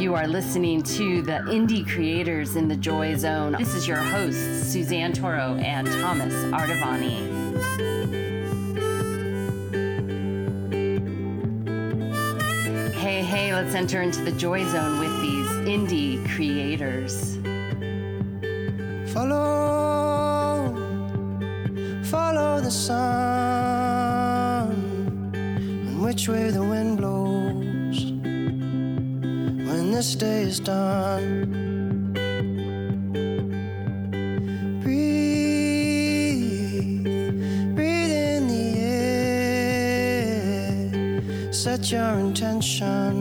You are listening to the Indie Creators in the Joy Zone. This is your hosts, Suzanne Toro and Thomas Ardavani. Hey, hey, let's enter into the Joy Zone with these indie creators. Follow, follow the sun, and which way the this day is done. Breathe, breathe in the air, set your intentions,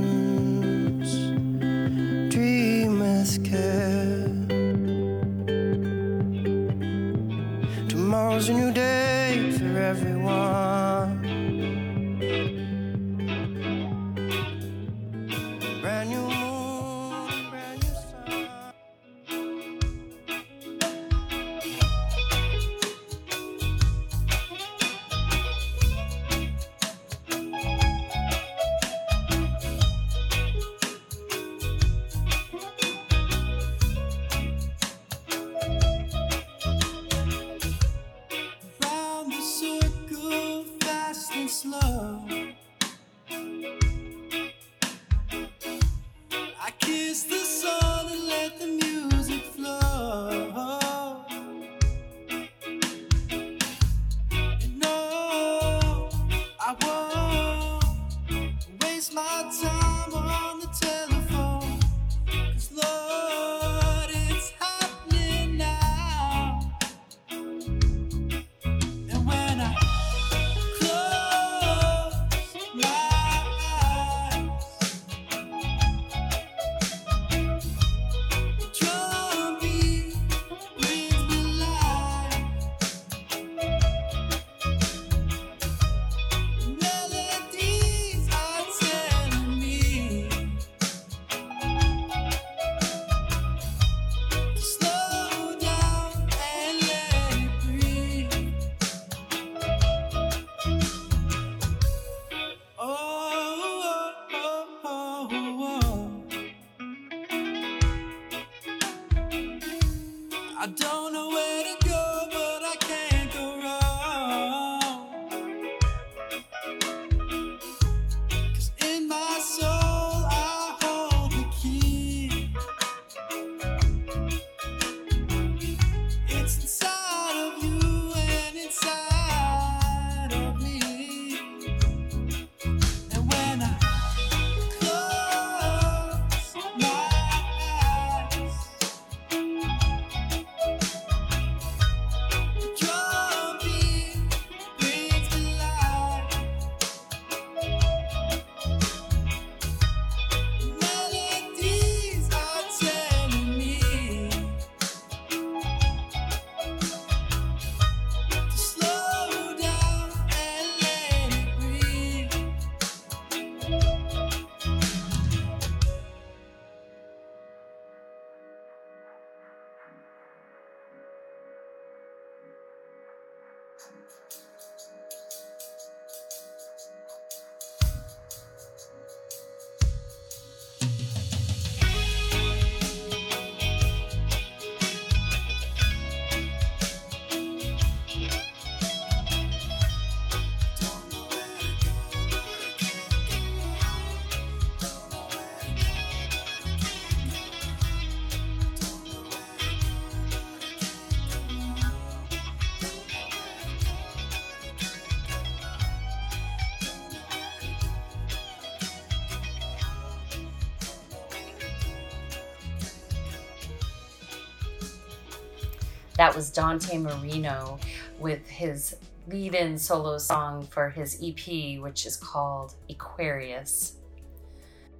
That was Dante Marino with his lead in solo song for his EP, which is called Aquarius.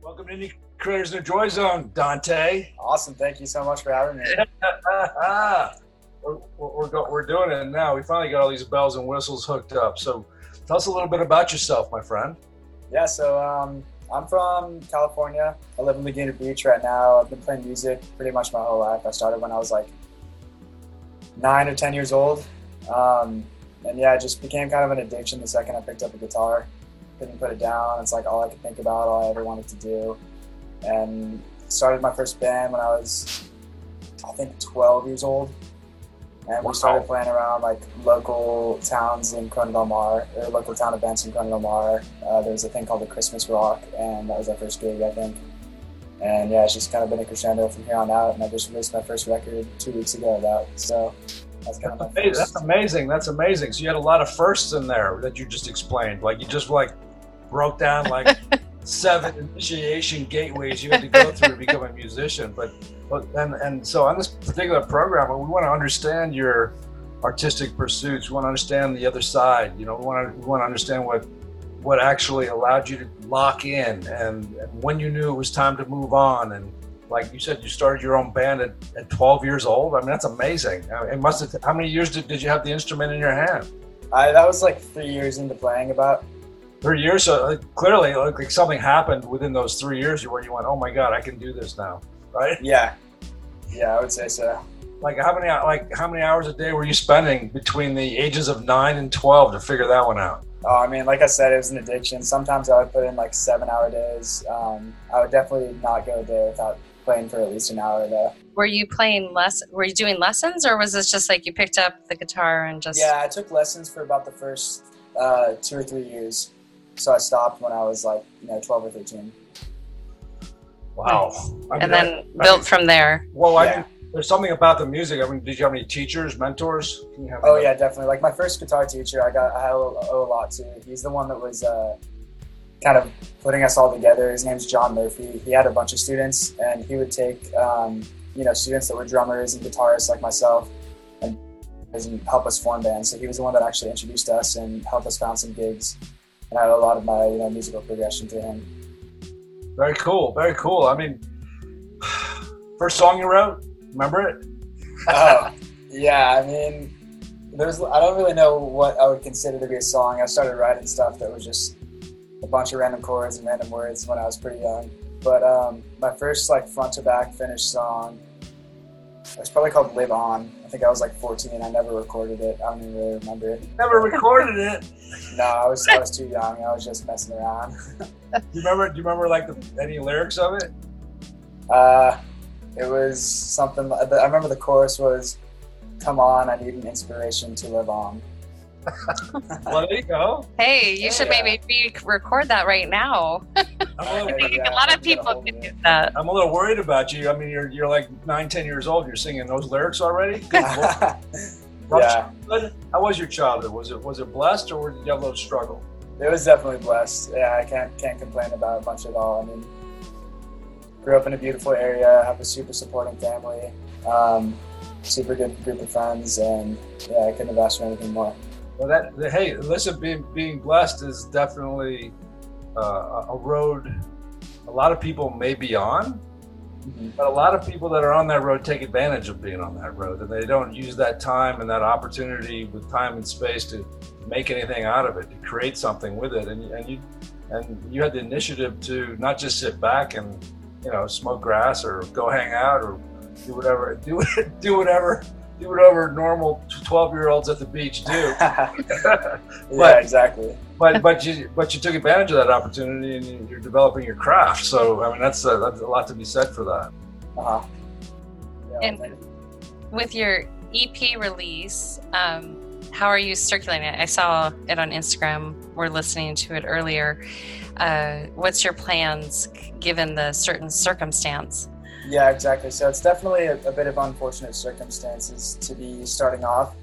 Welcome to Indie Creators in the Joy Zone, Dante. Awesome. Thank you so much for having me. we're, we're, we're, we're doing it now. We finally got all these bells and whistles hooked up. So tell us a little bit about yourself, my friend. Yeah, so um, I'm from California. I live in Laguna Beach right now. I've been playing music pretty much my whole life. I started when I was like nine or 10 years old. Um, and yeah, it just became kind of an addiction the second I picked up a guitar. Couldn't put it down. It's like all I could think about, all I ever wanted to do. And started my first band when I was, I think, 12 years old. And Wow. we started playing around like local towns in Corona del Mar, or local town events in Corona del Mar. Uh, there was a thing called the Christmas Rock, and that was our first gig, I think. And yeah, it's just kind of been a crescendo from here on out. And I just released my first record two weeks ago. of That so that's kind of my Hey, first. that's amazing. That's amazing. So you had a lot of firsts in there that you just explained. Like you just like broke down like seven initiation gateways you had to go through to become a musician. But but and and so on this particular program, we want to understand your artistic pursuits. We want to understand the other side. You know, we want to we want to understand what what actually allowed you to lock in and, and when you knew it was time to move on. And like you said you started your own band at, at 12 years old. I mean that's amazing. I mean, it must have how many years did, did you have the instrument in your hand? I, that was like three years into playing about. three years? So like, clearly like, like something happened within those three years where you went oh my god i can do this now right? Yeah, yeah, I would say so. like how many like how many hours a day were you spending between the ages of 9 and 12 to figure that one out Oh, I mean, like I said, it was an addiction. Sometimes I would put in like seven hour days. Um, I would definitely not go a day without playing for at least an hour though. Were you playing less? Were you doing lessons, or was this just like you picked up the guitar and just? Yeah, I took lessons for about the first uh, two or three years. So I stopped when I was like, you know, 12 or 13. wow I mean, and then I built mean, from there. well I Yeah. mean, there's something about the music i mean did you have any teachers mentors have Oh any- yeah, definitely. Like my first guitar teacher, I got I owe, owe a lot to. He's the one that was uh, kind of putting us all together. His name's John Murphy. He had a bunch of students, and he would take um, you know students that were drummers and guitarists like myself, and and help us form bands. So he was the one that actually introduced us and helped us found some gigs. And I owe a lot of my you know musical progression to him. Very cool. Very cool. I mean, first song you wrote, remember it? oh, yeah. I mean, there's. I don't really know what I would consider to be a song. I started writing stuff that was just a bunch of random chords and random words when I was pretty young. But um, my first like front to back finished song, it's probably called "Live On." I think I was like 14. I never recorded it. I don't even really remember it. Never recorded it. No, I was I was too young. I was just messing around. Do you remember? Do you remember like the, any lyrics of it? Uh, it was something. I remember the chorus was, "Come on, I need an inspiration to live on." Well, there you go. Hey, you Oh, should yeah. maybe record that right now. I'm a I little, think Yeah, a lot I of can get people hold could do that. I'm a little worried about you. I mean, you're you're like nine, ten years old. You're singing those lyrics already. Good lord. Rough yeah, childhood? How was your childhood? Was it was it blessed or did you have a little struggle? it was definitely blessed. Yeah, I can't can't complain about it much at all. I mean, grew up in a beautiful area, have a super supporting family, um, super good group of friends, and yeah, I couldn't have asked for anything more. Well, that hey, listen, being being blessed is definitely uh, a road. A lot of people may be on, Mhm. But a lot of people that are on that road take advantage of being on that road, and they don't use that time and that opportunity with time and space to make anything out of it, to create something with it. And, and you and you had the initiative to not just sit back and you know smoke grass or go hang out or do whatever do do whatever do whatever normal twelve year olds at the beach do. yeah, exactly. but but you but you took advantage of that opportunity and you- you're developing your craft. So I mean that's a, that's a lot to be said for that. Uh-huh. Yeah, And- thank you. With your EP release, um, how are you circulating it? I saw it on Instagram. We're listening to it earlier. Uh, what's your plans given the certain circumstance? Yeah, exactly. So it's definitely a, a bit of unfortunate circumstances to be starting off.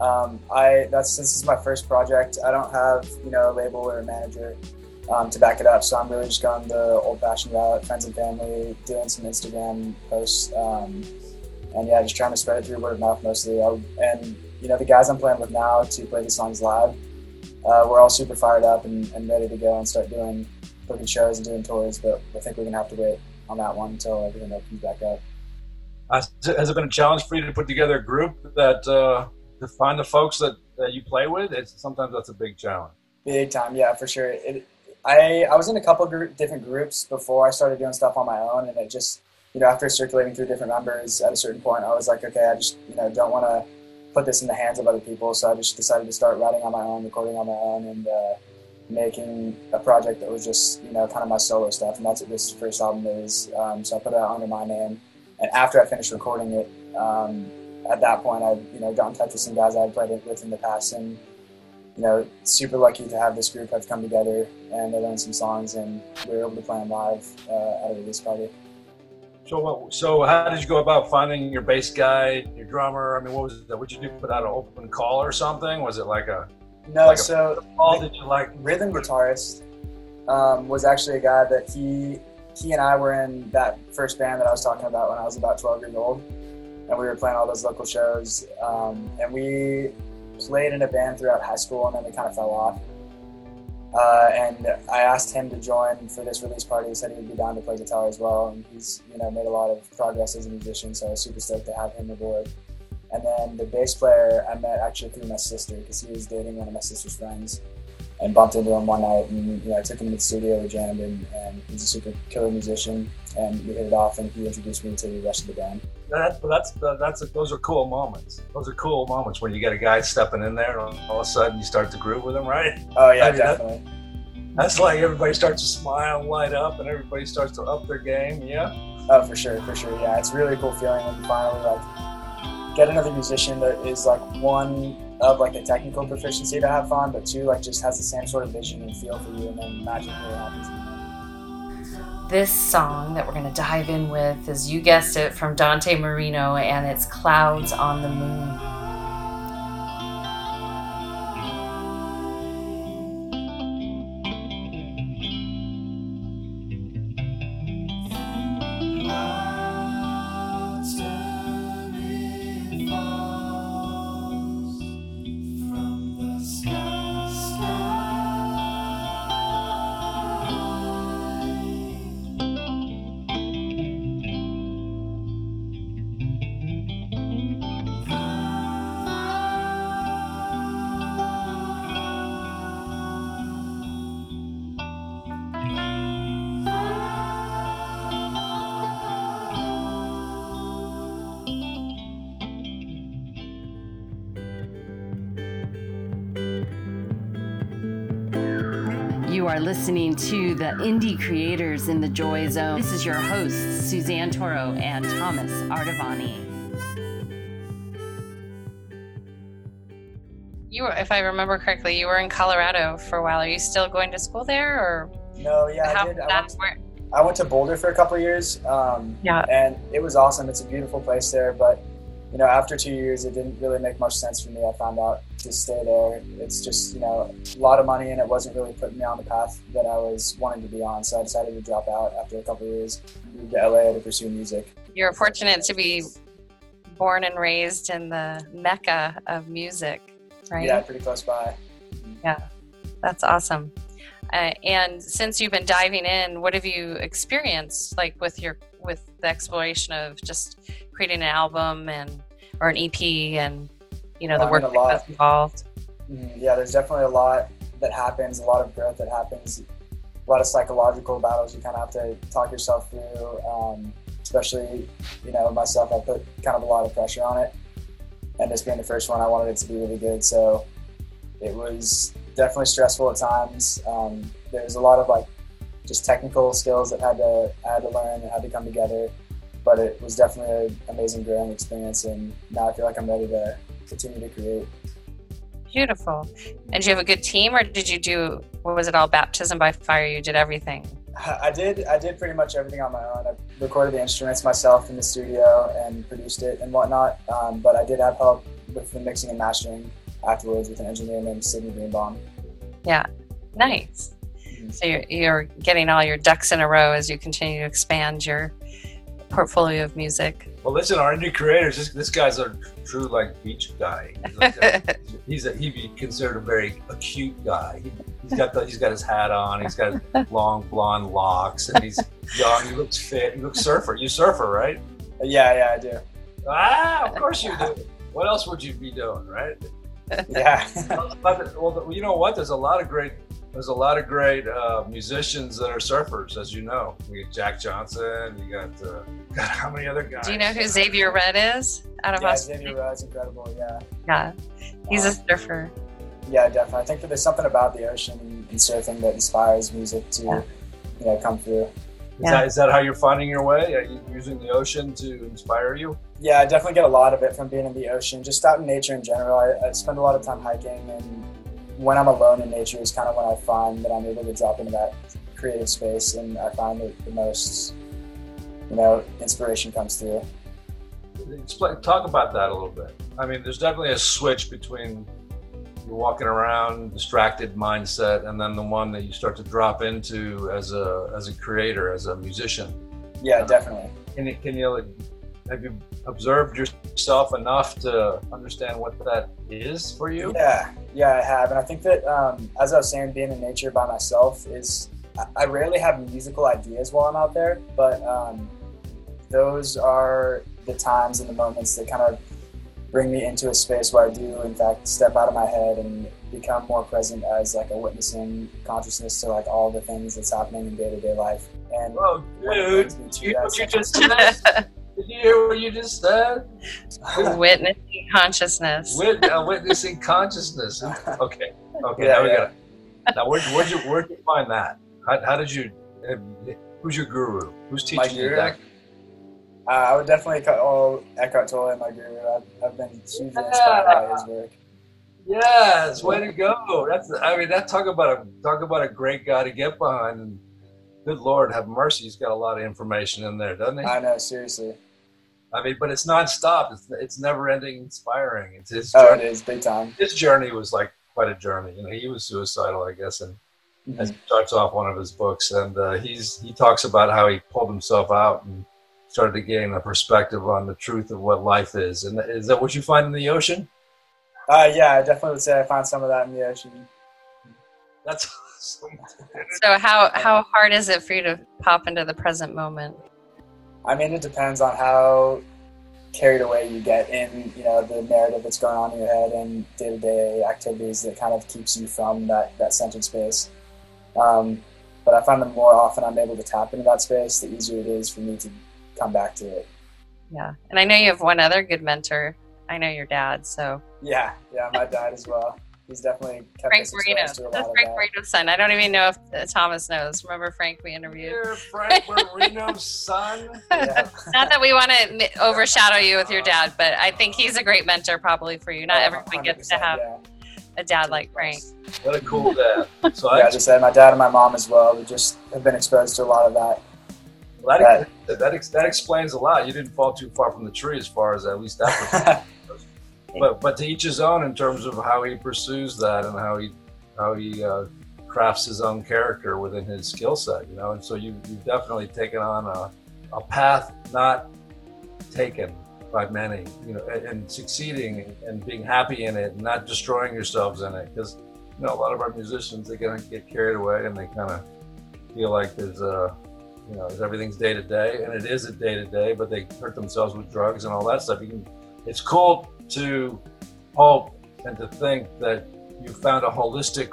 Um, I that's this is my first project. I don't have you know a label or a manager um, to back it up, so I'm really just going the old-fashioned route, friends and family, doing some Instagram posts, um, and yeah, just trying to spread it through word of mouth mostly. I, and you know the guys I'm playing with now to play the songs live, uh, we're all super fired up and, and ready to go and start doing booking shows and doing tours. But I think we're gonna have to wait on that one until everything opens back up. Uh, has it been a challenge for you to put together a group that uh, to find the folks that, that you play with? It's sometimes that's a big challenge. Big time, yeah, for sure. It, I I was in a couple group, different groups before I started doing stuff on my own, and it just you know after circulating through different members at a certain point, I was like, okay, I just you know don't want to put this in the hands of other people, so I just decided to start writing on my own, recording on my own, and uh, making a project that was just you know kind of my solo stuff, and that's what this first album is. Um, so I put it out under my name, and after I finished recording it, um, at that point I you know got in touch with some guys I had played with in the past, and you know super lucky to have this group have come together and they learned some songs, and we were able to play them live uh, at a release party. So, so how did you go about finding your bass guy, your drummer? I mean, what was that? What did you do? Put out an open call or something? Was it like a No, Like a- so call? Did you like? rhythm guitarist um, was actually a guy that he he and I were in that first band that I was talking about when I was about 12 years old, and we were playing all those local shows, um, and we played in a band throughout high school, and then we kind of fell off. Uh, and I asked him to join for this release party. He said he would be down to play guitar as well, and he's you know made a lot of progress as a musician. So I was super stoked to have him aboard. And then the bass player I met actually through my sister because he was dating one of my sister's friends, and bumped into him one night and you know I took him to the studio, we jammed, and, and he's a super killer musician, and we hit it off, and he introduced me to the rest of the band. That, that's that's those are cool moments. Those are cool moments when you get a guy stepping in there, and all of a sudden you start to groove with him, right? Oh yeah, I mean, that- definitely. That's like everybody starts to smile and light up, and everybody starts to up their game. Yeah. Oh, for sure, for sure. Yeah, it's a really cool feeling when you finally like get another musician that is like one of like the technical proficiency to have fun, but two like just has the same sort of vision and feel for you, and then magic really happens. This song that we're going to dive in with is, you guessed it, from Dante Marino, and it's Clouds on the Moon. Listening to the Indie Creators in the Joy Zone. This is your hosts, Suzanne Toro and Thomas Artavani. You were, if I remember correctly, you were in Colorado for a while. Are you still going to school there, or No, yeah, how I did. I that went, where? I went to Boulder for a couple of years, um, Yeah. and it was awesome. It's a beautiful place there, but you know, after two years, it didn't really make much sense for me. I found out to stay there. It's just you know a lot of money, and it wasn't really putting me on the path that I was wanting to be on. So I decided to drop out after a couple of years, moved to LA to pursue music. You're fortunate to be born and raised in the mecca of music, right? Yeah, pretty close by. Yeah, that's awesome. Uh, and since you've been diving in, what have you experienced, like with your with the exploration of just creating an album and or an EP and you know the work mean, a that lot. goes involved? Mhm. Yeah, there's definitely a lot that happens, a lot of growth that happens, a lot of psychological battles you kind of have to talk yourself through. Um, especially, you know, myself, I put kind of a lot of pressure on it. And this being the first one, I wanted it to be really good. So it was definitely stressful at times. Um, there was a lot of like just technical skills that had to I had to learn and had to come together. But it was definitely an amazing growing experience, and now I feel like I'm ready to continue to create. Beautiful. And do you have a good team, or did you do? What was it all baptism by fire? You did everything. I did. I did pretty much everything on my own. I recorded the instruments myself in the studio and produced it and whatnot. Um, but I did have help with the mixing and mastering afterwards with an engineer named Sidney Greenbaum. Yeah, nice. Mhm. So you're, you're getting all your ducks in a row as you continue to expand your portfolio of music. Well, listen, our indie creators. This, this guy's a true like beach guy. He's, like a, he's a, he'd be considered a very acute guy. He, he's got the, he's got his hat on. He's got long blonde locks, and he's young. He looks fit. He looks surfer. You surfer, right? Yeah, yeah, I do. Ah, of course you do. What else would you be doing, right? Yeah. But, well, you know what? There's a lot of great. There's a lot of great uh, musicians that are surfers, as you know. We got Jack Johnson. You got uh, God, how many other guys? Do you know who Xavier Rudd is? Out of yeah, Australia. Xavier Rudd's incredible. Yeah. Yeah, he's a surfer. Yeah, definitely. I think that there's something about the ocean and surfing that inspires music to, Yeah. you know, come through. Is, Yeah. that, is that how you're finding your way? Are you using the ocean to inspire you? Yeah, I definitely get a lot of it from being in the ocean. Just out in nature in general. I, I spend a lot of time hiking, and when I'm alone in nature is kind of when I find that I'm able to drop into that creative space, and I find that the most, you know, inspiration comes through. Explain, talk about that a little bit. I mean, there's definitely a switch between you're walking around distracted mindset and then the one that you start to drop into as a as a creator, as a musician. Yeah, definitely. Can you, can you have you observed yourself enough to understand what that is for you? Yeah, yeah, I have, and I think that um, as I was saying, being in nature by myself is I- rarely have musical ideas while I'm out there, but um, those are the times and the moments that kind of bring me into a space where I do, in fact, step out of my head and become more present as like a witnessing consciousness to like all the things that's happening in day to day life. And Oh, dude, brings me to you know that what you just? Did you hear what you just said? Witnessing consciousness. Wit- uh, witnessing consciousness. Okay, okay, Yeah, now we yeah. got it. Now, where'd, where'd you where'd you find that? How, how did you? uh, Who's your guru? Who's My teaching you guru? that? Uh, I would definitely call Eckhart Tolle my guru. I've, I've been hugely inspired by his work. Yes, way to go. That's I mean that talk about a talk about a great guy to get behind. And good Lord, have mercy. He's got a lot of information in there, doesn't he? I know, seriously. I mean, but it's nonstop. It's it's never ending, inspiring. It's his Oh, it journey. big time. His journey was like quite a journey. You know, he was suicidal, I guess, and Mhm. as he starts off one of his books, and uh, he's he talks about how he pulled himself out and started to gain a perspective on the truth of what life is. And is that what you find in the ocean? Uh, yeah, I definitely would say I found some of that in the ocean. That's awesome. So how how hard is it for you to pop into the present moment? I mean, it depends on how carried away you get in, you know, the narrative that's going on in your head and day-to-day activities that kind of keeps you from that, that centered space. Um, but I find the more often I'm able to tap into that space, the easier it is for me to come back to it. Yeah. And I know you have one other good mentor. I know your dad, so Yeah, yeah, my dad as well. He's definitely kept Frank us Marino. to a That's of Frank. Marino's son. I don't even know if uh, Thomas knows. Remember Frank we interviewed? You're Frank Marino's son. Yeah. Not that we want to overshadow you with your dad, but I think he's a great mentor probably for you. Not everybody gets to have yeah. a dad like Frank. What a cool dad. So Yeah, I I just said my dad and my mom as well. We just have been exposed to a lot of that. that, that, ex- that explains a lot. You didn't fall too far from the tree as far as at least that. but but to each his own in terms of how he pursues that and how he how he uh, crafts his own character within his skill set. You know, and so you you've definitely taken on a a path not taken by many. You know, and, and succeeding and being happy in it and not destroying yourselves in it because you know a lot of our musicians they kind of get carried away and they kind of feel like there's a you know everything's day to day and it is a day to day but they hurt themselves with drugs and all that stuff you can it's cool to hope and to think that you found a holistic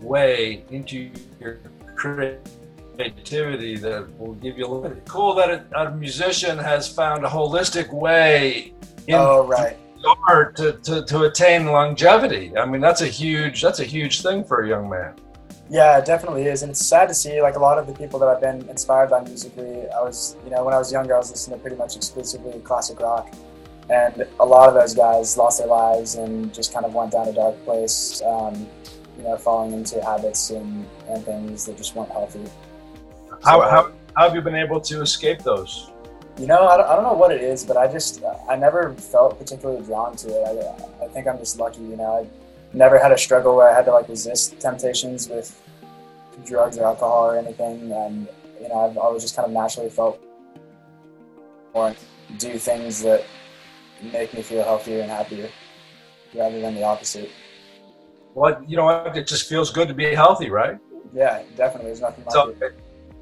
way into your creativity that will give you a little bit. cool that a, a musician has found a holistic way in oh, right. art to, to, to attain longevity i mean that's a huge that's a huge thing for a young man Yeah, it definitely is, and it's sad to see. Like a lot of the people that I've been inspired by musically, I was, you know, when I was younger, I was listening to pretty much exclusively classic rock, and a lot of those guys lost their lives and just kind of went down a dark place. Um, you know, falling into habits and, and things that just weren't healthy. how, So- how, how have you been able to escape those You know, I don't, I don't know what it is, but I just I never felt particularly drawn to it. I, I think I'm just lucky. You know, I never had a struggle where I had to like resist temptations with drugs or alcohol or anything, and you know, I've always just kind of naturally felt or do things that make me feel healthier and happier, rather than the opposite. well you know what it just feels good to be healthy right Yeah, definitely. There's nothing like So, it.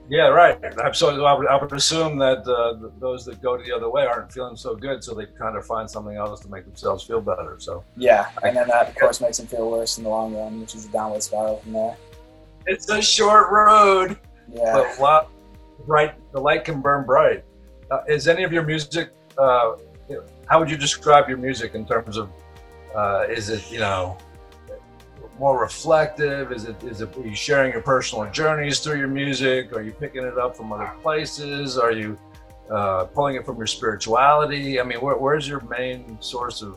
yeah, right. So I would, I would assume that uh, those that go the other way aren't feeling so good, so they kind of find something else to make themselves feel better. So Yeah, and then that of course makes them feel worse in the long run, which is a downward spiral from there. it's a short road, Yeah. but bright. The light can burn bright. Uh, is any of your music? Uh, how would you describe your music in terms of? Uh, is it you know? more reflective? Is it is it are you sharing your personal journeys through your music? Are you picking it up from other places? Are you uh, pulling it from your spirituality? I mean, where, where's your main source of?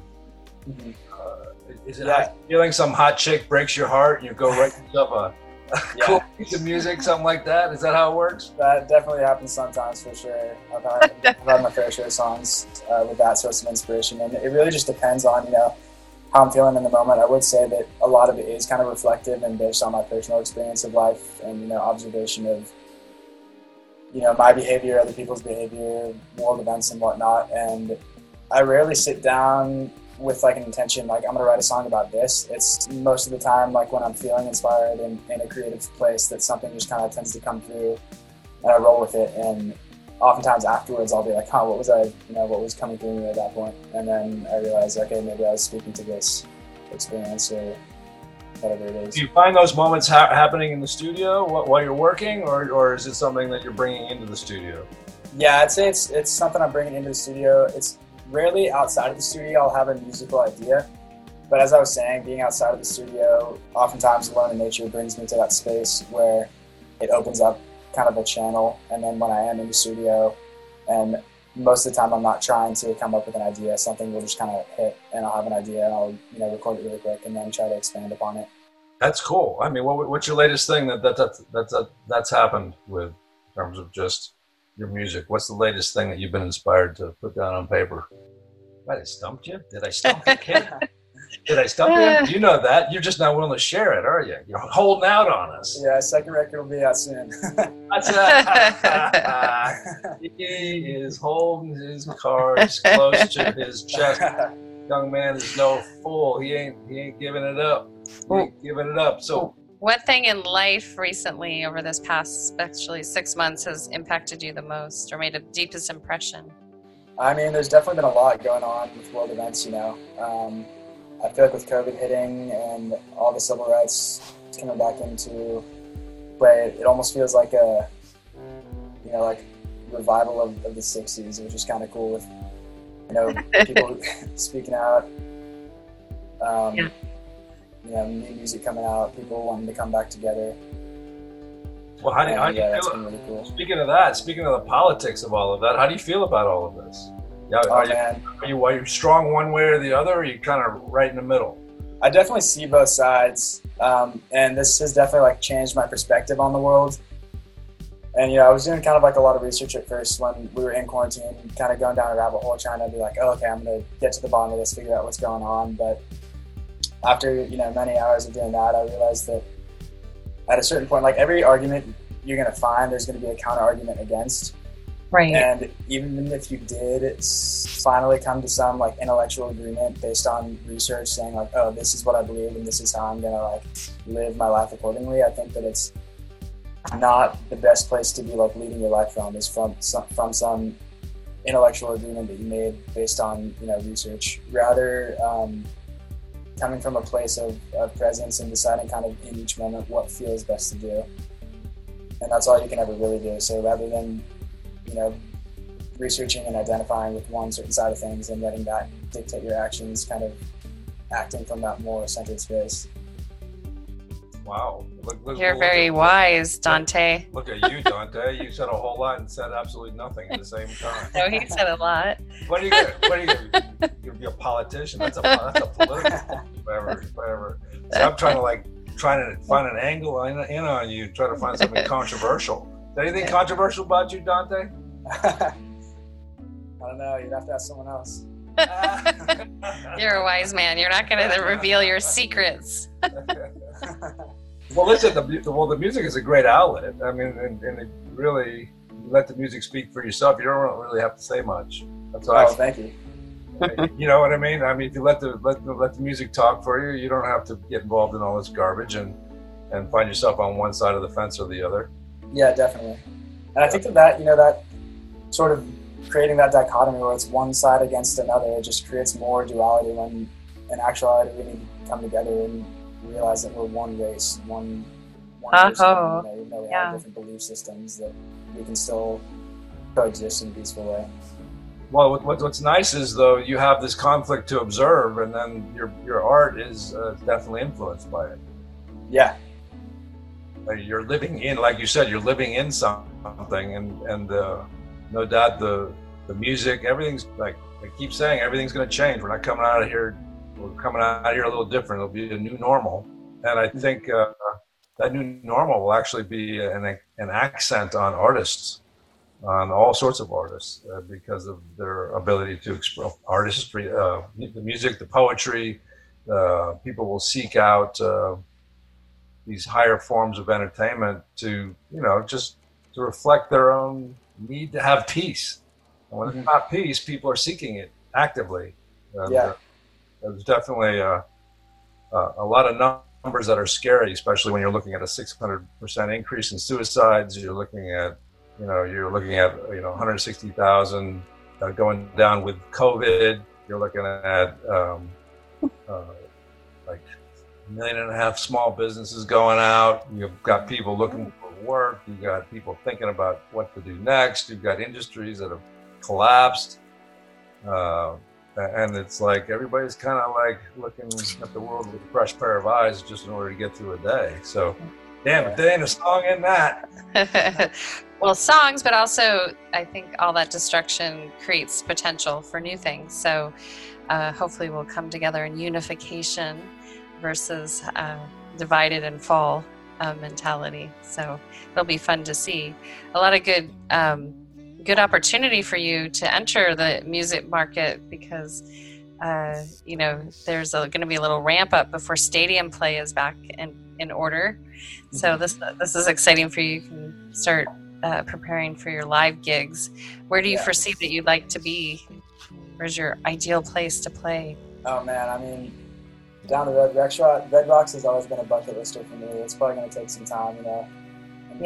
Mhm. Uh, is it Yeah. like feeling some hot chick breaks your heart and you go write yourself a Yeah. cool piece of music, something like that? Is that how it works? That definitely happens sometimes for sure. I've had, I've had my fair share of songs uh, with that source of inspiration, and it really just depends on you know how I'm feeling in the moment. I would say that a lot of it is kind of reflective and based on my personal experience of life and you know observation of you know my behavior, other people's behavior, world events and whatnot. And I rarely sit down with like an intention like I'm gonna write a song about this. It's most of the time like when I'm feeling inspired and in a creative place that something just kind of tends to come through and I roll with it. And oftentimes afterwards, I'll be like, "Huh, what was I? You know, what was coming through me at that point?" And then I realize, okay, maybe I was speaking to this experience or whatever it is. Do you find those moments ha- happening in the studio while you're working, or, or is it something that you're bringing into the studio? Yeah, I'd say it's it's something I'm bringing into the studio. It's rarely outside of the studio I'll have a musical idea. But as I was saying, being outside of the studio, oftentimes alone in nature brings me to that space where it opens up kind of a channel. And then when I am in the studio, and most of the time I'm not trying to come up with an idea, something will just kind of hit, and I'll have an idea, and I'll you know record it really quick, and then try to expand upon it. That's cool. I mean, what, what's your latest thing that that, that, that, that that's happened with in terms of just your music? What's the latest thing that you've been inspired to put down on paper? Might I stumped you? Did I stump you, kid? Did I stump you? Uh. You know that. You're just not willing to share it, are you? You're holding out on us. Yeah, second record will be out soon. He is holding his cards close to his chest. Young man is no fool. He ain't. He ain't giving it up. He ain't giving it up. So What thing in life recently, over this past, especially six months, has impacted you the most or made a deepest impression? I mean, there's definitely been a lot going on with world events, you know. Um, I feel like with COVID hitting and all the civil rights coming back into play, it almost feels like a, you know, like revival of, of the 60s, which is kind of cool with, you know, people speaking out. Um, Yeah. You know, new music coming out, people wanting to come back together. Well, how do you, how do you yeah, feel? really cool. Speaking of that, speaking of the politics of all of that, how do you feel about all of this? Yeah, Oh, are, you, are you are you strong one way or the other? Or are you kind of right in the middle? I definitely see both sides, um, and this has definitely like changed my perspective on the world. And you know, I was doing kind of like a lot of research at first when we were in quarantine, kind of going down a rabbit hole, trying to be like, oh, okay, I'm gonna get to the bottom of this, figure out what's going on. But after you know many hours of doing that, I realized that at a certain point, like every argument you're gonna find, there's gonna be a counter argument against. Right. And even if you did finally come to some like intellectual agreement based on research saying like, oh, this is what I believe and this is how I'm gonna like live my life accordingly, I think that it's not the best place to be like leading your life from is from some, from some intellectual agreement that you made based on you know research. Rather, um, coming from a place of, of presence and deciding kind of in each moment what feels best to do. And that's all you can ever really do. So rather than you know, researching and identifying with one certain side of things and letting that dictate your actions, kind of acting from that more centered space. Wow. Look, look, You're look very at, wise, Dante. Look at you, Dante. You said a whole lot and said absolutely nothing at the same time. No, he said a lot. What are you gonna? What are you gonna? You're be a politician. That's a that's a political. Whatever, whatever. So I'm trying to like trying to find an angle in, in on you, try to find something controversial. Is there anything controversial about you, Dante? I don't know. You'd have to ask someone else. You're a wise man. You're not going to reveal your secrets. Well, listen. The, well, the music is a great outlet. I mean, and, and it really let the music speak for yourself. You don't really have to say much. That's all. Oh, thank you. you know what I mean? I mean, if you let the let the, let the music talk for you, you don't have to get involved in all this garbage and and find yourself on one side of the fence or the other. Yeah, definitely. And I think that that, you know, that sort of creating that dichotomy where it's one side against another, it just creates more duality when in actuality we need to come together and realize that we're one race, one one person, Oh, you know, even though we yeah. have different belief systems that we can still coexist in a peaceful way. Well, what, what, what's nice is though you have this conflict to observe, and then your your art is uh, definitely influenced by it. Yeah, You're living in, like you said, you're living in something, and and uh, no doubt the the music, everything's like I keep saying, everything's going to change. We're not coming out of here. We're coming out here a little different. It'll be a new normal, and I think uh, that new normal will actually be an an accent on artists, on all sorts of artists, uh, because of their ability to express artistry, uh, the music, the poetry. Uh, people will seek out uh, these higher forms of entertainment to, you know, just to reflect their own need to have peace. And when Mhm. it's not peace, people are seeking it actively. And, Yeah. Uh, there's definitely a, a, a lot of numbers that are scary, especially when you're looking at a 600% increase in suicides. You're looking at, you know, you're looking at, you know, 160,000 uh, going down with COVID. You're looking at um, uh, like a million and a half small businesses going out. You've got people looking for work. You've got people thinking about what to do next. You've got industries that have collapsed. Uh, and it's like everybody's kind of like looking at the world with a fresh pair of eyes just in order to get through a day. So, damn, if there ain't a song in that. well, songs, but also I think all that destruction creates potential for new things. So uh, hopefully we'll come together in unification versus uh, divided and fall uh, mentality. So it'll be fun to see. A lot of good. Um, good opportunity for you to enter the music market because uh, you know there's going to be a little ramp up before stadium play is back in, in order so this this is exciting for you you can start uh, preparing for your live gigs where do you Yeah. foresee that you'd like to be where's your ideal place to play Oh man, I mean, down the road, Red, Red Rocks has always been a bucket lister for me. It's probably going to take some time, you know.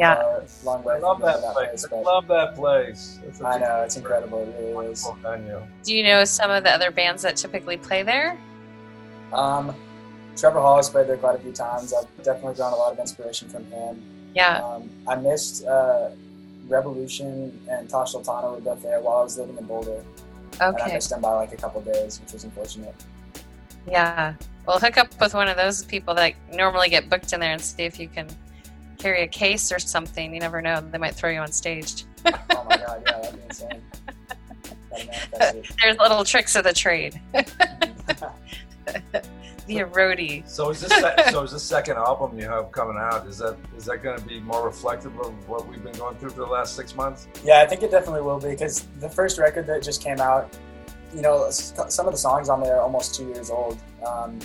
And, Yeah. uh, long way I love from going that to place. I love that place. It's such know it's incredible. It really is. venue. do you know some of the other bands that typically play there Um, Trevor Hall has played there quite a few times. I've definitely drawn a lot of inspiration from him. yeah Um, I missed uh, Rebelution and Tash Sultana were both there while I was living in Boulder, Okay. and I okay missed them by like a couple days, which was unfortunate. yeah well hook up with one of those people that normally get booked in there and see if you can carry a case or something you never know they might throw you on stage Oh my god, yeah, that'd be insane. Gotta manifest it. There's little tricks of the trade. Be a roadie. So is this so is this second album you have coming out? Is that is that going to be more reflective of what we've been going through for the last six months? Yeah, I think it definitely will be because the first record that just came out, you know, some of the songs on there are almost two years old. Um,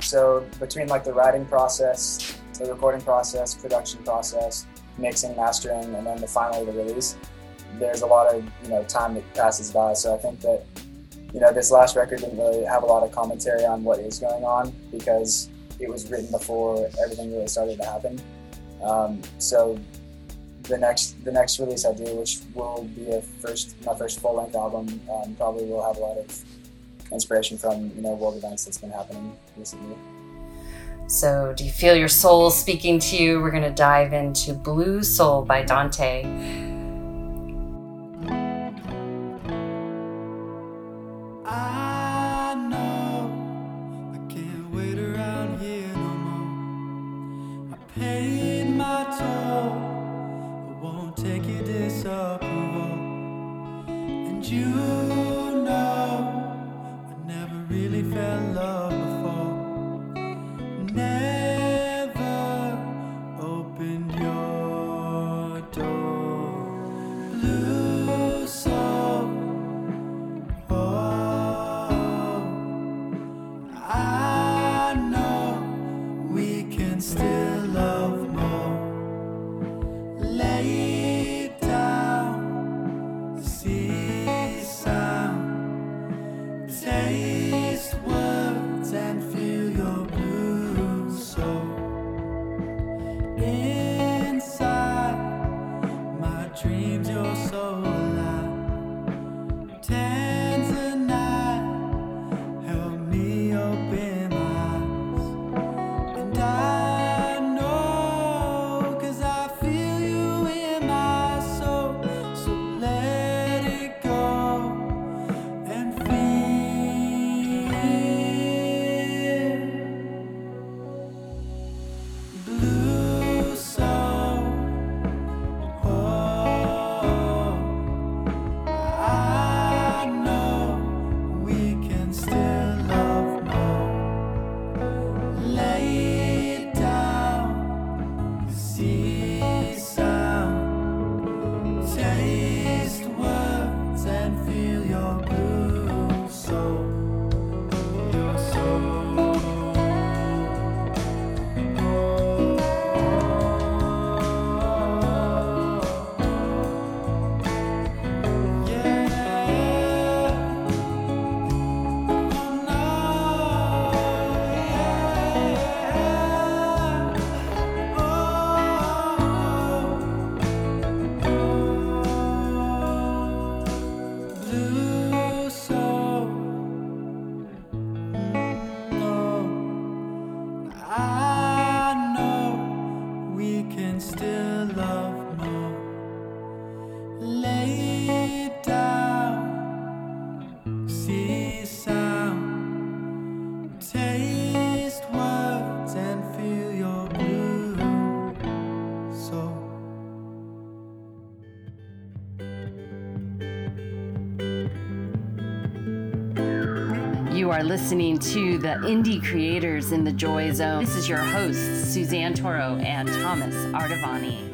so between like the writing process, the recording process, production process, mixing, mastering, and then the finally the release, there's a lot of you know time that passes by. So I think that you know this last record didn't really have a lot of commentary on what is going on because it was written before everything really started to happen. Um, so the next the next release I do, which will be a first my first full length album, um, probably will have a lot of inspiration from you know world events that's been happening recently. So, do you feel your soul speaking to you? We're going to dive into Blue Soul by Dante. Are listening to the Indie Creators in the Joy Zone. This is your hosts, Suzanne Toro and Thomas Artavani.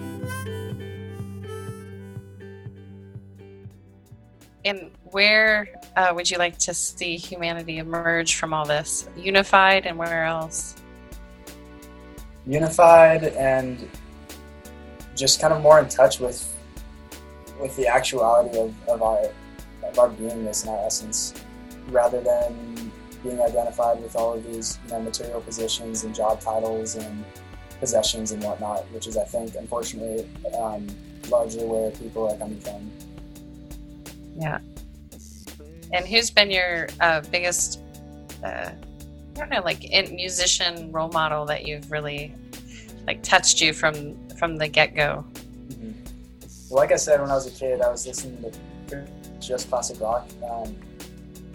And where uh, would you like to see humanity emerge from all this? Unified, and where else? unified and just kind of more in touch with with the actuality of, of our of our beingness and our essence rather than being identified with all of these you know material positions and job titles and possessions and whatnot which is i think unfortunately um, largely where people are coming from Yeah. And who's been your uh, biggest, uh, I don't know, like in musician role model that you've really like touched you from from the get go? Mhm. Like I said, when I was a kid, I was listening to just classic rock. Um,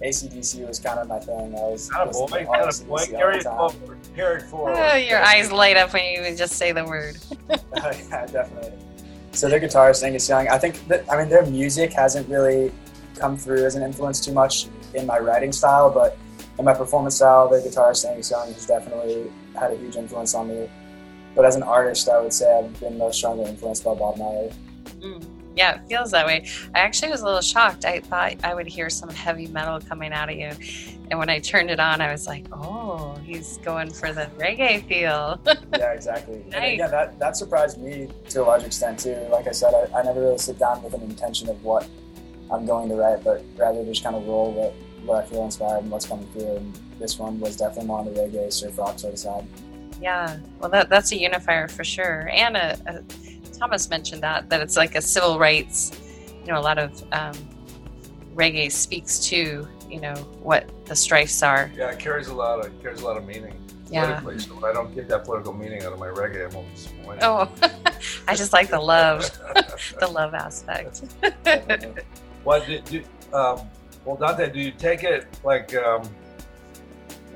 AC/DC was kind of my thing. I was Not a boy, listening to not a AC/DC boy. all Carry the it time. forward. Carry it forward. Oh, your eyes light up when you even just say the word. yeah, definitely. So their guitarist Angus Young, I think that I mean their music hasn't really come through as an influence too much in my writing style, but in my performance style, their guitarist Angus Young has definitely had a huge influence on me. But as an artist, I would say I've been most strongly influenced by Bob Marley. Mm. Yeah, it feels that way. I actually was a little shocked. I thought I would hear some heavy metal coming out of you. And when I turned it on, I was like, oh, he's going for the reggae feel. yeah, exactly. And Nice. again, that, that surprised me to a large extent too. Like I said, I, I never really sit down with an intention of what I'm going to write, but rather just kind of roll with what I feel inspired and what's coming through. And this one was definitely more on the reggae, surf rock sort of side. Yeah, well, that, that's a unifier for sure. And a, a, Thomas mentioned that that it's like a civil rights. You know, a lot of um, reggae speaks to you know what the strifes are. Yeah, it carries a lot of carries a lot of meaning Yeah. politically. So when I don't get that political meaning out of my reggae, I'm always disappointed. Oh, I just like the love, the love aspect. Definitely. What did you, um, well, Dante, do you take it like, um,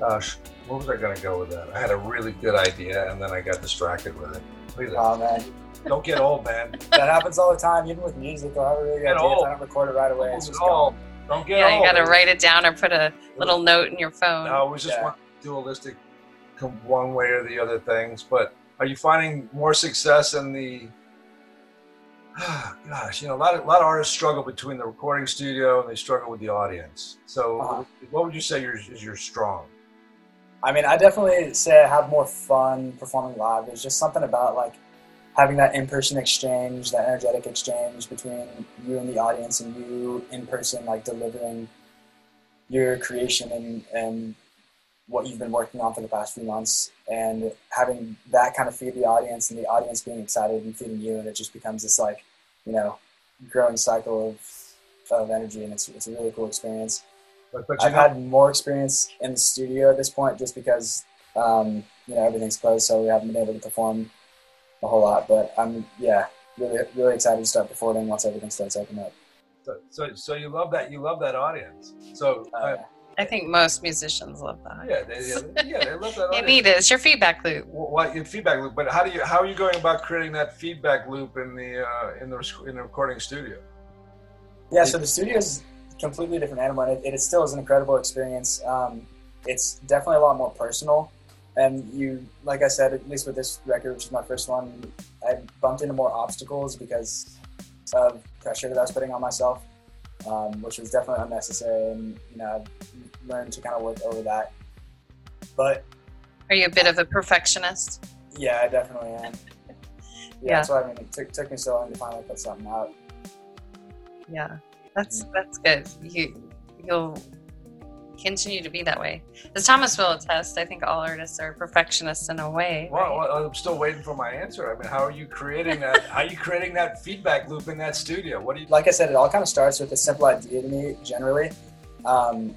uh, sh- where was I going to go with that? I had a really good idea and then I got distracted with it. Look at that. Oh man, Don't get old, man. that happens all the time, even with music. I'll have a really good Get idea. Old. I don't record it right away, it's Don't just get old. gone. Don't get yeah, you got to write it down or put a little note in your phone. No, it was just Yeah. one dualistic, one way or the other things. But are you finding more success in the? Gosh, you know, a lot of a lot of artists struggle between the recording studio and they struggle with the audience. So, Uh-huh. what would you say your, is your strong? I mean, I definitely say I have more fun performing live. There's just something about like having that in-person exchange, that energetic exchange between you and the audience, and you in person, like delivering your creation and and what you've been working on for the past few months, and having that kind of feed the audience, and the audience being excited and feeding you, and it just becomes this like, you know, growing cycle of of energy, and it's it's a really cool experience. But, but I've know, had more experience in the studio at this point just because um, you know everything's closed, so we haven't been able to perform a whole lot. But I'm yeah, really really excited to start performing once everything starts opening up. so, so so you love that you love that audience. So Uh, uh, I think most musicians love that. yeah, they, yeah, yeah, they love that. You audience. need it. It's your feedback loop. Wh- What your feedback loop? But how do you how are you going about creating that feedback loop in the uh, in the in the recording studio? yeah, so the studio is completely different animal, and it, it still is an incredible experience. Um, it's definitely a lot more personal, and you, like I said, at least with this record, which is my first one, I bumped into more obstacles because of pressure that I was putting on myself, um, which was definitely unnecessary, and you know, I've learned to kind of work over that. But Are you a bit of a perfectionist? yeah, I definitely am. Yeah, Yeah. that's why I mean it took, took me so long to finally put something out. Yeah, that's that's good. You you'll continue to be that way. As Thomas will attest, I think all artists are perfectionists in a way. Well, right? well, I'm still waiting for my answer. I mean, how are you creating that? how are you creating that feedback loop in that studio? What do you? like I said, it all kind of starts with a simple idea to me. Generally, um,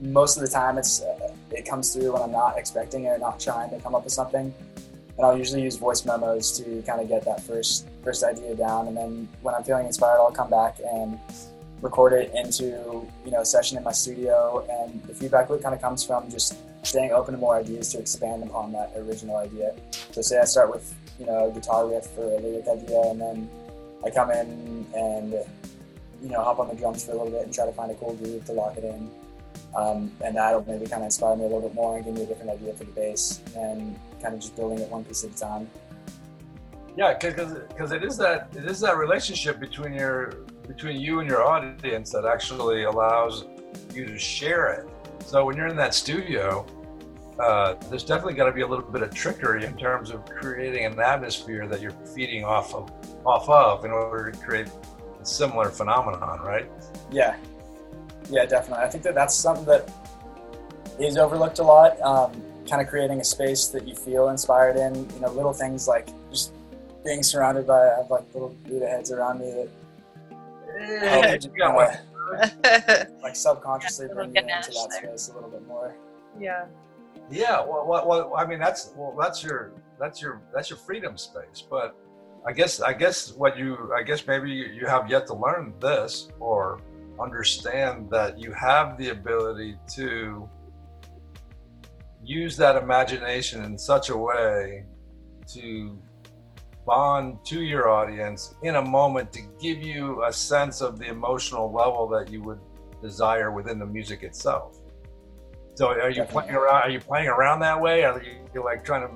most of the time, it's uh, it comes through when I'm not expecting it, or not trying to come up with something, and I'll usually use voice memos to kind of get that first first idea down, and then when I'm feeling inspired, I'll come back and record it into you know a session in my studio, and the feedback loop kind of comes from just staying open to more ideas to expand upon that original idea. So say I start with you know a guitar riff for a lyric idea, and then I come in and you know hop on the drums for a little bit and try to find a cool groove to lock it in. Um, and that'll maybe kind of inspire me a little bit more and give me a different idea for the bass and kind of just building it one piece at a time. Yeah, because it is that it is that relationship between your between you and your audience that actually allows you to share it. So when you're in that studio, uh, there's definitely got to be a little bit of trickery in terms of creating an atmosphere that you're feeding off of off of in order to create a similar phenomenon, right? Yeah, yeah, definitely. I think that that's something that is overlooked a lot. Um, kind of creating a space that you feel inspired in. You know, little things like just being surrounded by I have like little Buddha heads around me that help me just You got one. like subconsciously Little bring you into that there. space a little bit more. yeah. Yeah, well, well, well, I mean that's well, that's your that's your that's your freedom space. But I guess I guess what you I guess maybe you you have yet to learn this or understand that you have the ability to use that imagination in such a way to bond to your audience in a moment to give you a sense of the emotional level that you would desire within the music itself. So are you Definitely. playing around? Are you playing around that way? Are you you're like trying to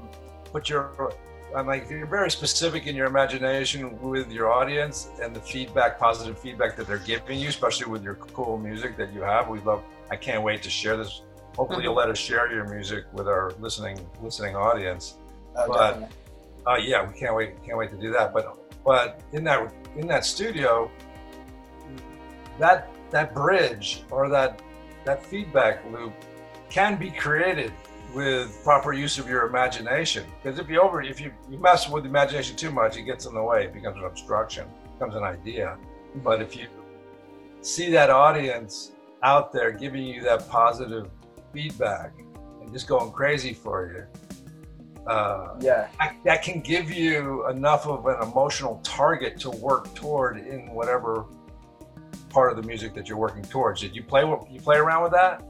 put your? I'm like you're very specific in your imagination with your audience and the feedback, positive feedback that they're giving you, especially with your cool music that you have. We love. I can't wait to share this. Hopefully, you'll mm-hmm. let us share your music with our listening listening audience. Oh, But- definitely. Uh, yeah, we can't wait. Can't wait to do that. But but in that in that studio, that that bridge or that that feedback loop can be created with proper use of your imagination. Because if you over if you, you mess with the imagination too much, it gets in the way. It becomes an obstruction. It becomes an idea. But if you see that audience out there giving you that positive feedback and just going crazy for you, uh, Yeah, that, that can give you enough of an emotional target to work toward in whatever part of the music that you're working towards. Did you play you play around with that?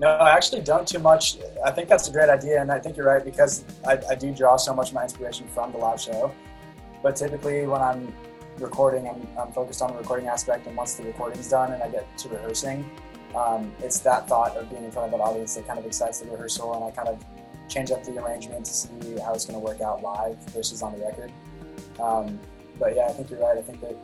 No, I actually don't too much. I think that's a great idea, and I think you're right because I, I do draw so much of my inspiration from the live show. But typically, when I'm recording, I'm, I'm focused on the recording aspect, and once the recording's done and I get to rehearsing, um, it's that thought of being in front of an audience that kind of excites the rehearsal, and I kind of change up the arrangement to see how it's going to work out live versus on the record. Um, but yeah, I think you're right. I think that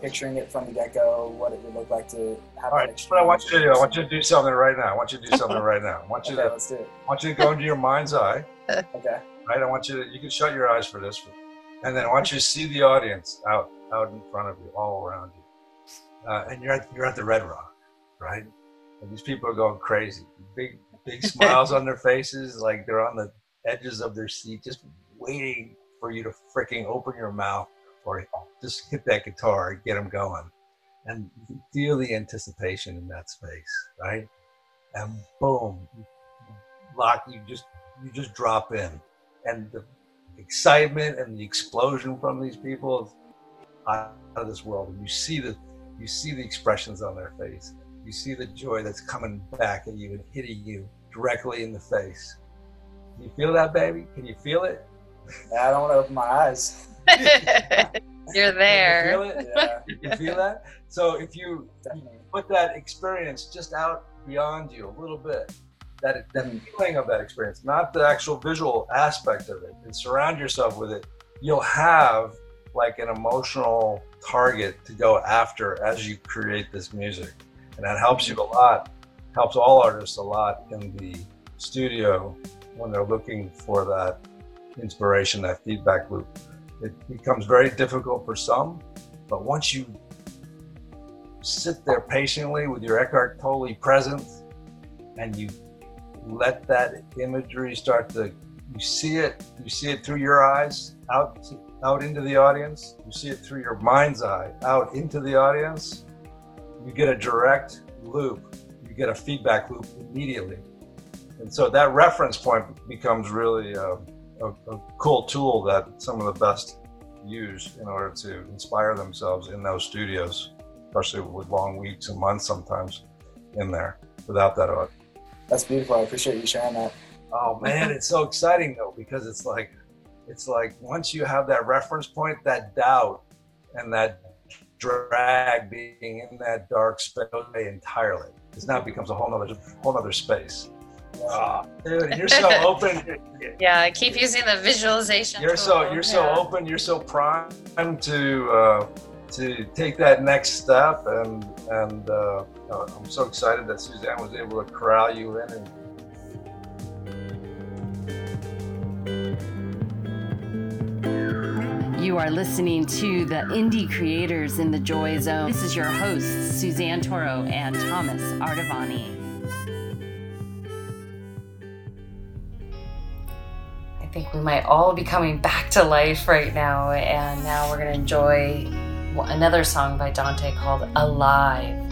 picturing it from the get-go, what it would look like to have All that right, but I want you to do. I want you to do something right now. I want you to do something right now. I want you Okay, to. let's do it. I want you to go into your mind's eye. Okay. Right. I want you to. You can shut your eyes for this, and then I want you to see the audience out out in front of you, all around you, uh, and you're at you're at the Red Rock, right? And these people are going crazy. Big big smiles on their faces, like they're on the edges of their seat, just waiting for you to freaking open your mouth or just hit that guitar and get them going. And you can feel the anticipation in that space, right? And boom, lock you just you just drop in and the excitement and the explosion from these people is out of this world and you see the you see the expressions on their face you see the joy that's coming back at you and hitting you directly in the face Can you feel that baby can you feel it I don't want to open my eyes. You're Can there. you feel it Yeah, you feel that so if you definitely. put that experience just out beyond you a little bit. That that mm-hmm. feeling of that experience, not the actual visual aspect of it, and surround yourself with it. You'll have like an emotional target to go after as you create this music, and that helps you a lot. Helps all artists a lot in the studio when they're looking for that inspiration, that feedback loop. It becomes very difficult for some, but once you sit there patiently with your Eckhart Tolle presence and you let that imagery start to you see it you see it through your eyes out to, out into the audience you see it through your mind's eye out into the audience you get a direct loop get a feedback loop immediately and so that reference point becomes really a, a, a cool tool that some of the best use in order to inspire themselves in those studios especially with long weeks and months sometimes in there without that That's beautiful. I appreciate you sharing that. Oh man, it's so exciting though because it's like it's like once you have that reference point, that doubt and that drag being in that dark space entirely. Because now it becomes a whole other whole nother space. Ah, dude, you're so open. Yeah, I keep using the visualization. You're so tool. you're so open. You're so primed to uh, to take that next step, and and uh, I'm so excited that Suzanne was able to corral you in and You are listening to the Indie Creators in the Joy Zone. This is your hosts, Suzanne Toro and Thomas Artavani. I think we might all be coming back to life right now, and now we're going to enjoy another song by Dante called Alive.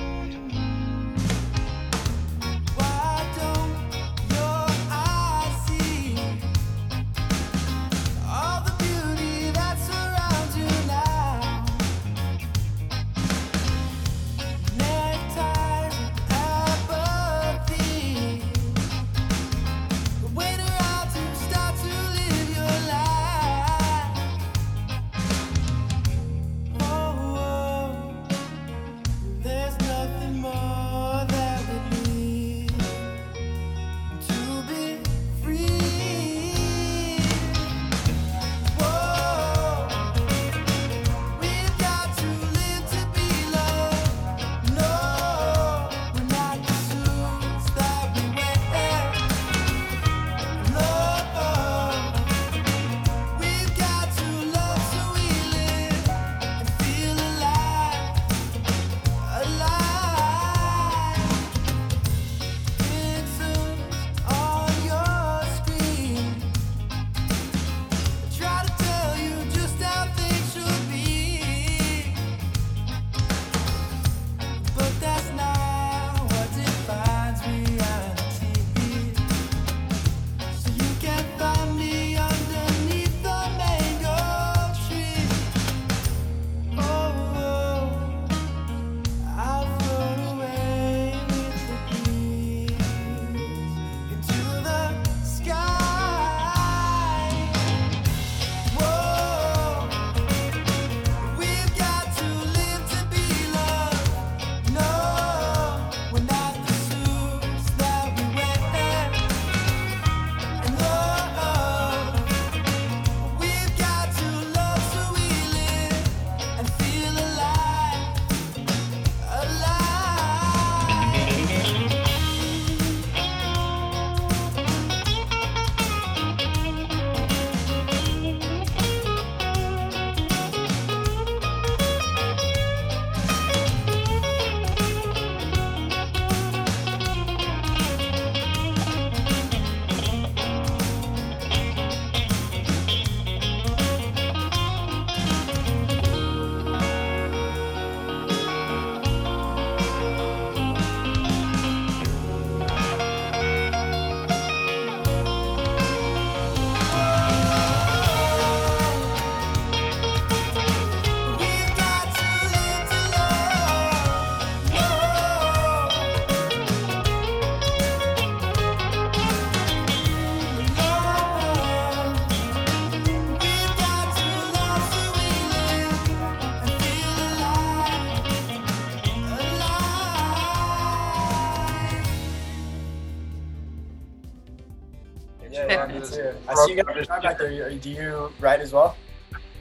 Yeah. I see you got a guitar back there. Do you write as well?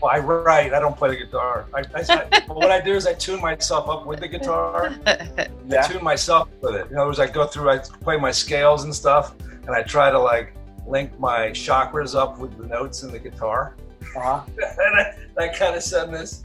Well, I write. I don't play the guitar. I, I, I- what I do is I tune myself up with the guitar. I tune myself with it. In other words, I go through, I play my scales and stuff, and I try to like link my chakras up with the notes in the guitar, Uh-huh. and I, that kind of send this,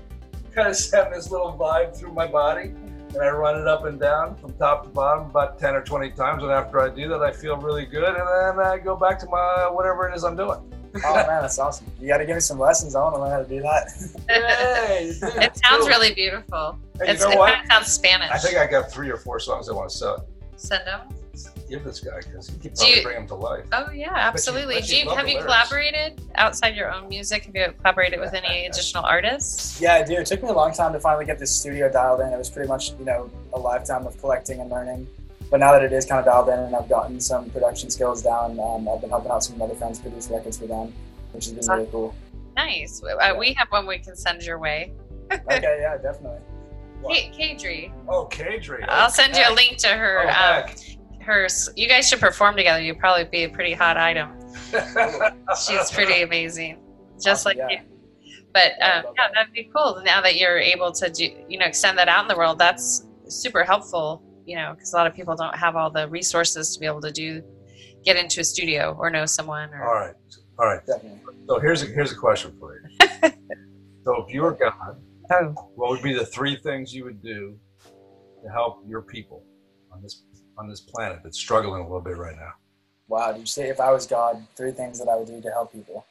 kind of send this little vibe through my body. And I run it up and down from top to bottom about 10 or 20 times. And after I do that, I feel really good. And then I go back to my whatever it is I'm doing. Oh man, that's awesome. You got to give me some lessons. I want to learn how to do that. Hey, dude, it sounds cool. really beautiful. Hey, It's, you know it what? kind of sounds Spanish. I think I got three or four songs I want to sell. Send them. Give this guy because he can Do probably you- bring them to life. Oh yeah, absolutely. bet Do you'd you, have you lyrics. collaborated outside your own music? Have you collaborated with any additional artists? Yeah, I do. It took me a long time to finally get this studio dialed in. It was pretty much, you know, a lifetime of collecting and learning. But now that it is kind of dialed in and I've gotten some production skills down, um, I've been helping out some other friends produce records for them, which has been really cool. Nice. Uh, we have one we can send your way. Okay, yeah, definitely. K- Kadri. Oh, Kadri. I'll send you a link to her. Oh, um, You guys should perform together. You'd probably be a pretty hot item. She's pretty amazing, just Awesome, like yeah. you. But um, yeah, that. that'd be cool. Now that you're able to do, you know, extend that out in the world, that's super helpful. You know, because a lot of people don't have all the resources to be able to do, get into a studio or know someone. Or All right. All right. Definitely. So here's a, here's a question for you. so if you were God, oh, what would be the three things you would do to help your people on this on this planet that's struggling a little bit right now? Wow, did you say if I was God, three things that I would do to help people?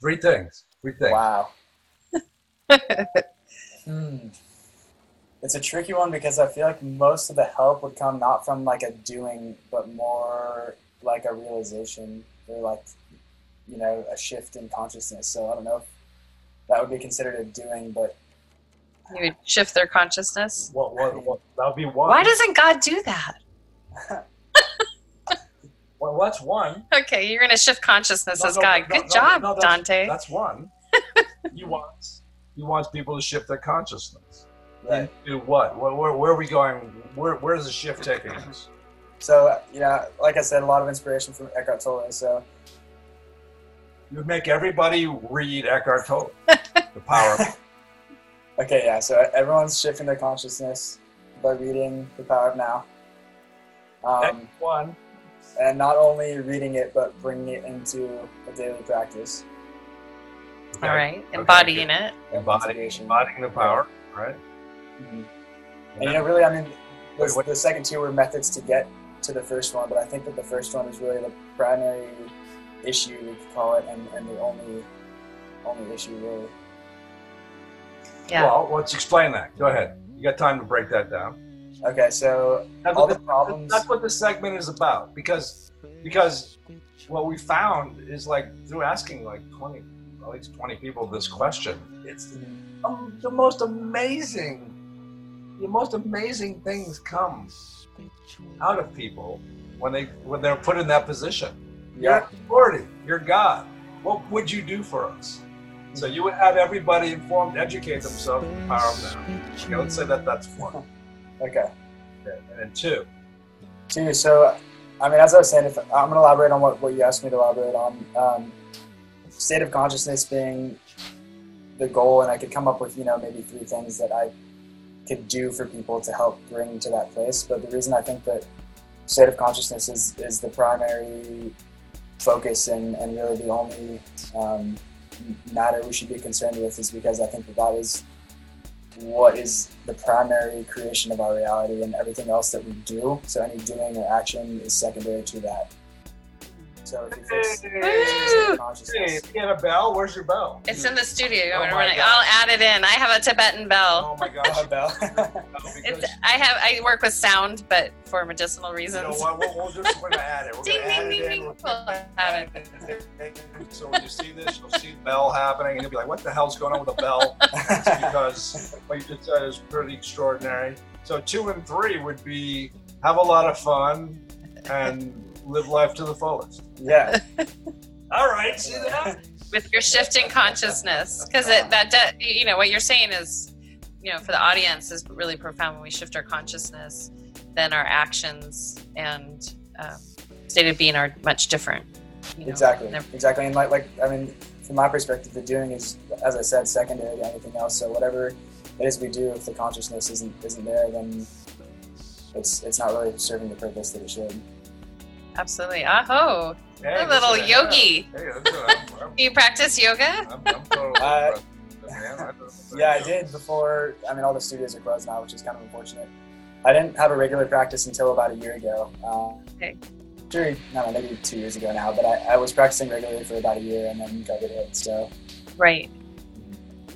Three things. Three things. Wow. hmm. It's a tricky one because I feel like most of the help would come not from like a doing, but more like a realization or like, you know, a shift in consciousness. So I don't know if that would be considered a doing, but you would shift their consciousness. What, what, what, that would be one. Why doesn't God do that? Well, that's one. Okay, you're gonna shift consciousness No, as no, God. no, Good no, job, no, that's- Dante. That's one. he wants he wants people to shift their consciousness. right. Do what? Where, where, where are we going? Where, where's the shift taking us? So, you know, like I said, a lot of inspiration from Eckhart Tolle. So, You would make everybody read Eckhart Tolle. the power. of okay, yeah, so everyone's shifting their consciousness by reading The Power of Now. Um, Next one. and not only reading it but bringing it into a daily practice Okay. All right, embodying good. it. Embodying, embodying the power, right? and you know really i mean the, Wait, what- the second two were methods to get to the first one but i think that the first one is really the primary issue we could call it and, and the only only issue really Yeah. Well, let's explain that. Go ahead. You got time to break that down. Okay so That's all what, the this, problems that's what this segment is about. Because because what we found is like through asking like twenty, at least twenty people this question, it's um, the most amazing, the most amazing things come out of people when they when they're put in that position. yeah You're authority. You're God. What would you do for us? So you would have everybody informed, educate themselves in the power of now. Okay, let's say that that's one. Okay. And then two. two so i mean as i was saying if i'm going to elaborate on what, what you asked me to elaborate on. Um, state of consciousness being the goal and i could come up with you know maybe three things that i could do for people to help bring to that place. But the reason i think that state of consciousness is, is the primary focus and, and really the only um, matter we should be concerned with is because i think that that is what is the primary creation of our reality and everything else that we do. So any doing or action is secondary to that so if you fix Hey, Woo! hey, you got a bell? Where's your bell? It's in the studio. Oh want me to my run. I'll add it in. I have a Tibetan bell. Oh my gosh. Oh, bell. It's, I have. I work with sound, but for medicinal you reasons. know what? We'll, we'll just we're gonna add it. We're Ding, gonna add ding, it ding, ding. We'll We'll have it. So when you see this, you'll see the bell happening, and you'll be like, "What the hell's going on with the bell?" It's because what you just said is pretty extraordinary. So two and three would be have a lot of fun and live life to the fullest. yeah All right, see that? with your shifting consciousness because that de- you know what you're saying is you know for the audience is really profound when we shift our consciousness then our actions and um, state of being are much different you know? exactly They're- exactly and like like i mean from my perspective the doing is as i said secondary to anything else so whatever it is we do if the consciousness isn't isn't there then it's it's not really serving the purpose that it should absolutely aho Hey, a little listen, yogi Hey, I'm, I'm, do you practice yoga I'm, I'm totally Uh. I yeah i did before i mean all the studios are closed now which is kind of unfortunate I didn't have a regular practice until about a year ago. Um, Okay. Actually, no, maybe two years ago now. But I, I was practicing regularly for about a year, and then COVID hit. So Right.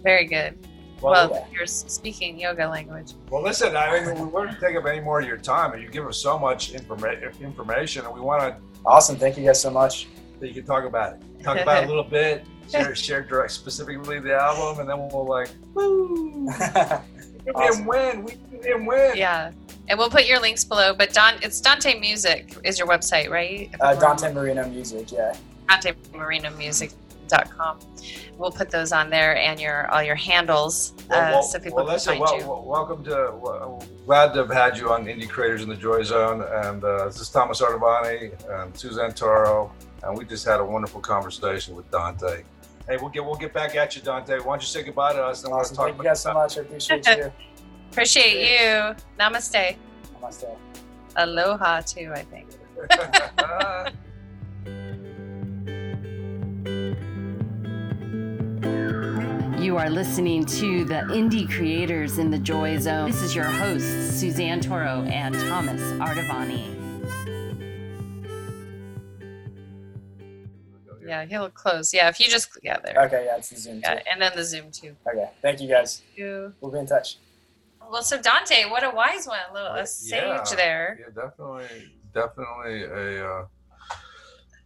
Very good. Well, Well, you're speaking yoga language. well, listen. I mean, we wouldn't take up any more of your time, and you give us so much informa- information, and we want to. awesome! Thank you guys so much. That You can talk about it. Talk about it a little bit. Share, share direct specifically the album, and then we'll like, woo! We didn't Awesome. win. We didn't win. Yeah. And we'll put your links below. But Don, it's Dante Music is your website, right? Uh, Dante Marino Music, yeah. Dante Marino Music.com. We'll put those on there and your all your handles Well, uh, well, so people well, can find well, you. well, welcome to. Well, glad to have had you on Indie Creators in the Joy Zone, and uh, this is Thomas Artavani and Suzanne Toro, and we just had a wonderful conversation with Dante. Hey, we'll get we'll get back at you, Dante. Why don't you say goodbye to us? And Awesome. we'll Thank talk you guys so much. I appreciate you. Appreciate you. Namaste. Namaste. Aloha too, I think. You are listening to the Indie Creators in the Joy Zone. This is your hosts, Suzanne Toro and Thomas Artavani. Yeah, he'll close. Yeah, if you just yeah there. Okay, yeah, it's the Zoom. Yeah, Too. and then the Zoom too. Okay, thank you guys. You- We'll be in touch. Well, so Dante, what a wise one. A little a sage Yeah. there. Yeah, definitely, definitely a. Uh,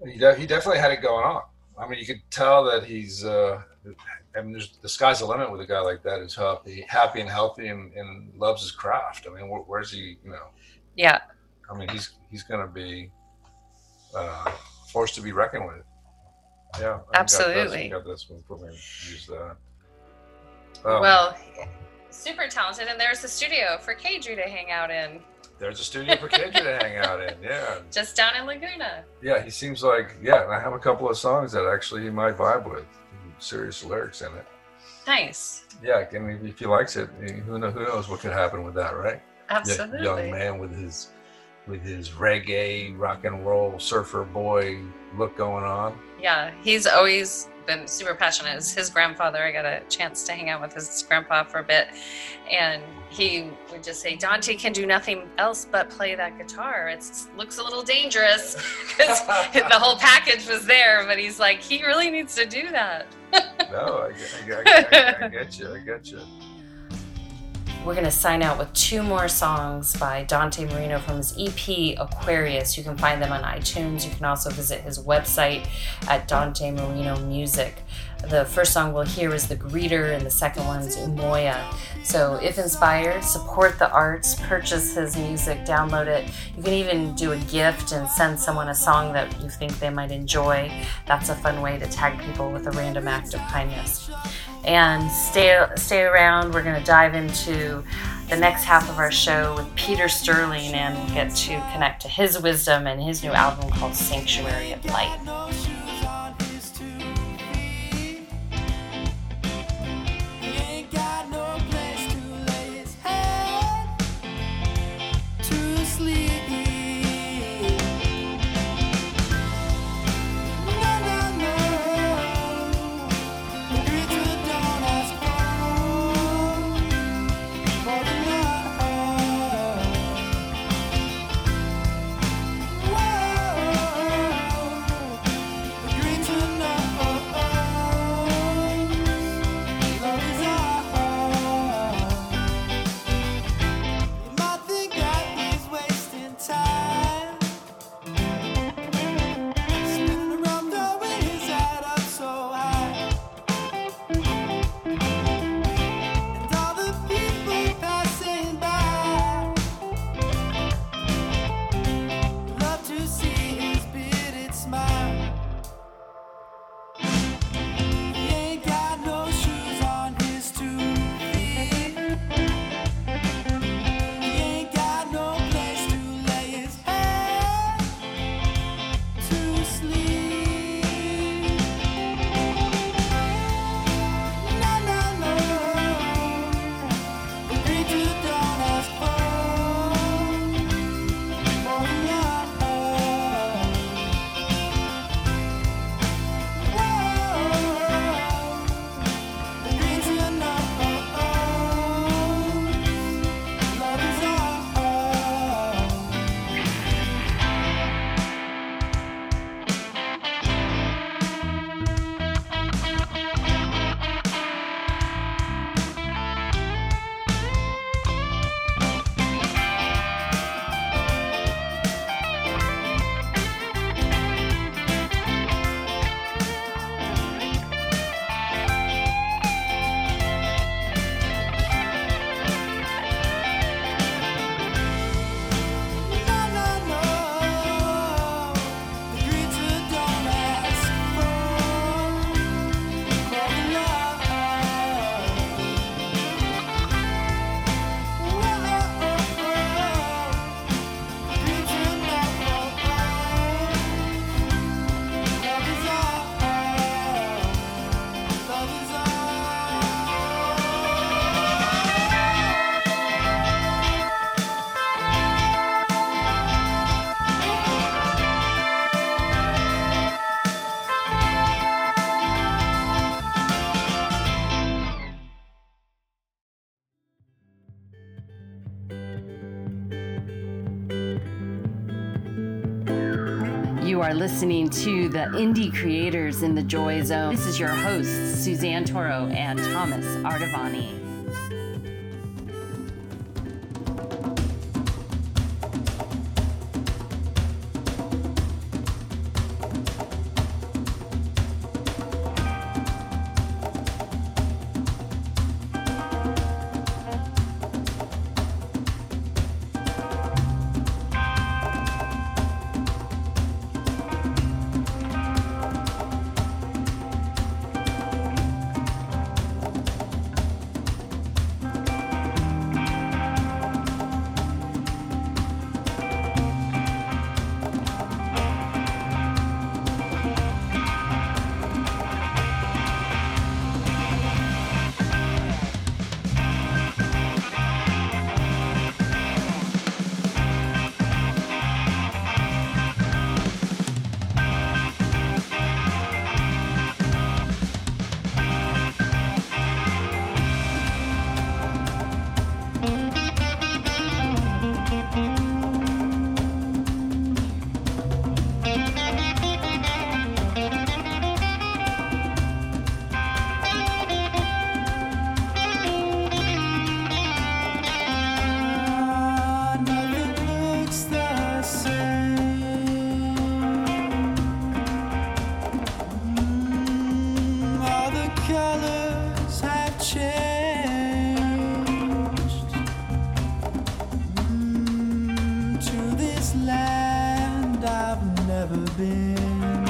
he, de- he definitely had it going on. I mean, you could tell that he's. Uh, I mean, there's, the sky's the limit with a guy like that who's happy, happy and healthy, and, and loves his craft. I mean, where, where's he? You know, Yeah, I mean, he's he's going to be uh, forced to be reckoned with. Yeah, I think God bless- Absolutely. God bless him for me use that. Um, well, super talented. And there's a studio for Kadri to hang out in, there's a studio for Kendra to hang out in. Yeah, just down in Laguna. Yeah, he seems like yeah. And I have a couple of songs that actually he might vibe with, serious lyrics in it. Nice. Yeah, I mean, if he likes it, who knows, who knows what could happen with that, right? Absolutely. young man with his with his reggae, rock and roll, surfer boy look going on. Yeah, he's always been super passionate. As his grandfather, I got a chance to hang out with his grandpa for a bit, and he would just say, "Dante can do nothing else but play that guitar. It looks a little dangerous because the whole package was there, but he's like, he really needs to do that." No, I, I, I, I get you. I get you. We're going to sign out with two more songs by Dante Marino from his EP Aquarius. You can find them on iTunes. You can also visit his website at Dante Marino Music. The first song we'll hear is The Greeter, and the second one's Umoya. So, if inspired, support the arts, purchase his music, download it. You can even do a gift and send someone a song that you think they might enjoy. That's a fun way to tag people with a random act of kindness and stay stay around. We're going to dive into the next half of our show with Peter Sterling and get to connect to his wisdom and his new album called Sanctuary of Light. You are listening to the Indie Creators in the Joy Zone. This is your hosts, Suzanne Toro and Thomas Artavani. I've never been.